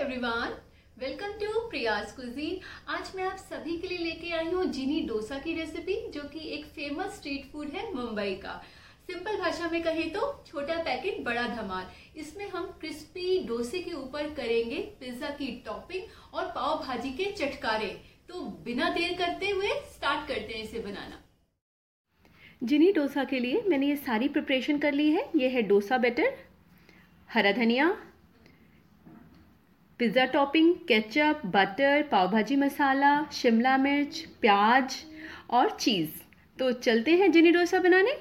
Everyone welcome to Priya's cuisine आज मैं आप सभी के लिए लेके आई हूँ जिनी डोसा की रेसिपी जो कि एक फ़ेमस स्ट्रीट फ़ूड है मुंबई का। सिंपल भाषा में कहे तो छोटा पैकेट बड़ा धमाल। इसमें हम क्रिस्पी डोसे के ऊपर करेंगे पिज्जा की टॉपिंग और पाव भाजी के चटकारे। तो बिना देर करते हुए स्टार्ट करते हैं इसे बनाना। जिनी डोसा के लिए मैंने ये सारी प्रिपरेशन कर ली है। ये है डोसा बैटर हरा धनिया pizza topping, ketchup, butter pav bhaji masala, Shimla मिर्च, प्याज और चीज़। तो चलते हैं जिनी डोसा बनाने।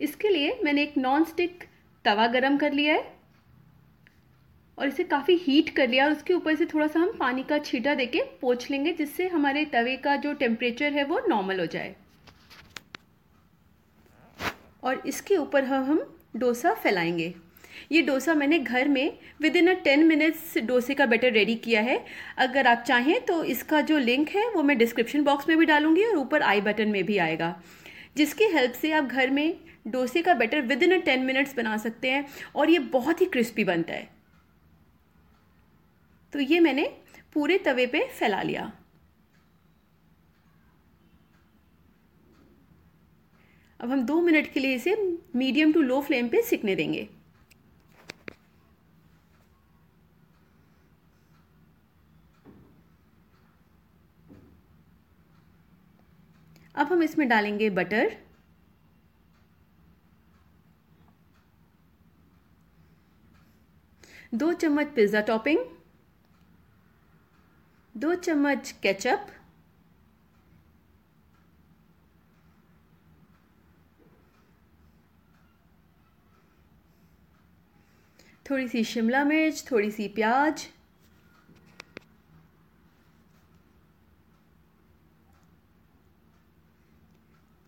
इसके लिए मैंने एक नॉन स्टिक तवा गरम कर लिया है और इसे काफ़ी हीट कर लिया और उसके ऊपर से थोड़ा सा हम पानी का छीटा देके पोछ लेंगे, जिससे हमारे तवे का जो टेम्परेचर है वो नॉर्मल हो जाए। और इसके ऊपर हम डोसा फैलाएँगे। ये डोसा मैंने घर में within a ten minutes डोसे का बैटर रेडी किया है। अगर आप चाहें तो इसका जो लिंक है, वो मैं डिस्क्रिप्शन बॉक्स में भी डालूँगी और ऊपर आई बटन में भी आएगा। जिसकी हेल्प से आप घर में डोसे का batter within a ten minutes बना सकते हैं और ये बहुत ही क्रिस्पी बनता है। तो ये मैंने पूरे तवे पे फैला लिया। अब हम दो मिनट के लिए इसे मीडियम टू लो फ्लेम पे सिकने देंगे। अब हम इसमें डालेंगे बटर दो चम्मच पिज़्ज़ा टॉपिंग दो चम्मच केचप थोड़ी सी शिमला मिर्च, थोड़ी सी प्याज.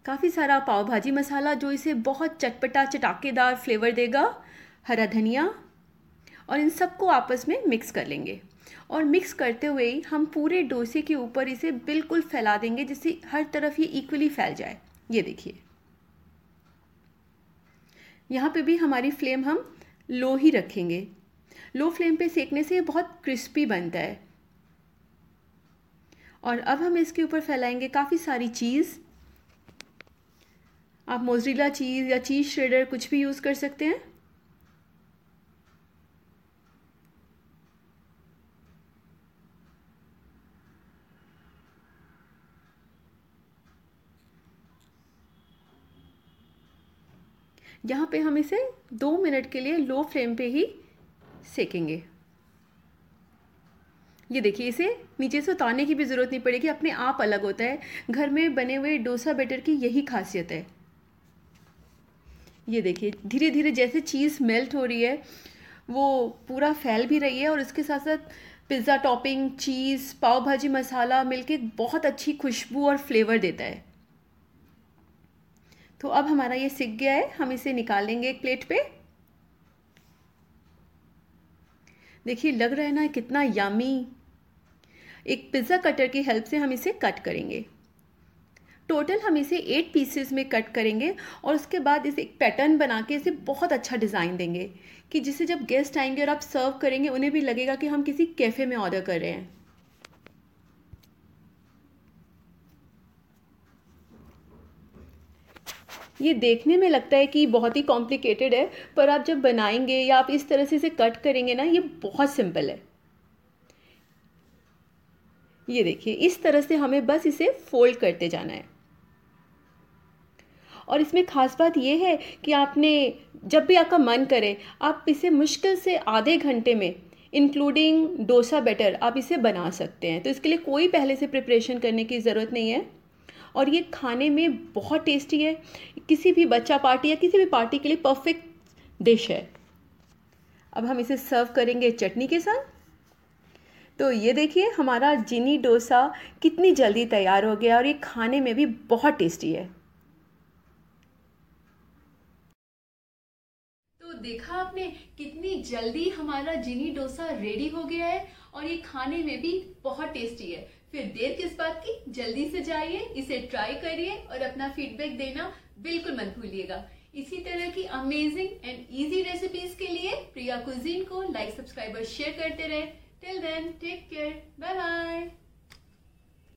काफ़ी सारा पाव भाजी मसाला जो इसे बहुत चटपटा, चटाकेदार फ्लेवर देगा, हरा धनिया, और इन सबको आपस में मिक्स कर लेंगे। और मिक्स करते हुए ही हम पूरे डोसे के ऊपर इसे बिल्कुल फैला देंगे, जिससे हर तरफ़ ये इक्वली फैल जाए। ये देखिए। यहाँ पे भी हमारी फ्लेम हम लो ही रखेंगे। लो फ्लेम पे सेकने से ये बहुत क्रिस्पी बनता है। और अब हम इसके ऊपर फैलाएँगे काफ़ी सारी चीज़ आप मोजरीला चीज़ या चीज़ श्रेडर कुछ भी यूज़ कर सकते हैं। यहाँ पे हम इसे दो मिनट के लिए लो फ्लेम पे ही सेकेंगे। ये देखिए, इसे नीचे से उतारने की भी ज़रूरत नहीं पड़ेगी, अपने आप अलग होता है। घर में बने हुए डोसा बैटर की यही खासियत है। ये देखिए धीरे धीरे जैसे चीज़ मेल्ट हो रही है, वो पूरा फैल भी रही है और इसके साथ साथ पिज़्ज़ा टॉपिंग, चीज़ पाव भाजी मसाला मिलके बहुत अच्छी खुशबू और फ्लेवर देता है। तो अब हमारा ये सिक गया है, हम इसे निकाल लेंगे एक प्लेट पे। देखिए, लग रहा है ना, कितना यामी एक पिज़्ज़ा कटर की हेल्प से हम इसे कट करेंगे। टोटल हम इसे एट पीसेस में कट करेंगे और उसके बाद इसे एक पैटर्न बना के इसे बहुत अच्छा डिज़ाइन देंगे कि जिसे जब गेस्ट आएँगे और आप सर्व करेंगे, उन्हें भी लगेगा कि हम किसी कैफ़े में ऑर्डर कर रहे हैं। ये देखने में लगता है कि बहुत ही कॉम्प्लिकेटेड है, पर आप जब बनाएँगे या आप इस तरह से इसे कट करेंगे ना, ये बहुत सिंपल है। ये देखिए, इस तरह से हमें बस इसे फोल्ड करते जाना है। और इसमें ख़ास बात यह है कि आपने, जब भी आपका मन करे, आप इसे मुश्किल से आधे घंटे में इंक्लूडिंग डोसा बैटर आप इसे बना सकते हैं। तो इसके लिए कोई पहले से प्रिपरेशन करने की ज़रूरत नहीं है। और ये खाने में बहुत टेस्टी है। किसी भी बच्चा पार्टी या किसी भी पार्टी के लिए परफेक्ट डिश है। अब हम इसे सर्व करेंगे चटनी के साथ। तो ये देखिए, हमारा जिनी डोसा कितनी जल्दी तैयार हो गया और ये खाने में भी बहुत टेस्टी है। देखा आपने? कितनी जल्दी हमारा जिनी डोसा रेडी हो गया है और ये खाने में भी बहुत टेस्टी है। फिर देर किस बात की? जल्दी से जाइए, इसे ट्राई करिए और अपना फीडबैक देना बिल्कुल मत भूलिएगा। इसी तरह की अमेजिंग एंड इजी रेसिपीज़ के लिए प्रिया कुजीन को लाइक सब्सक्राइब और शेयर करते रहे। Till then take care bye bye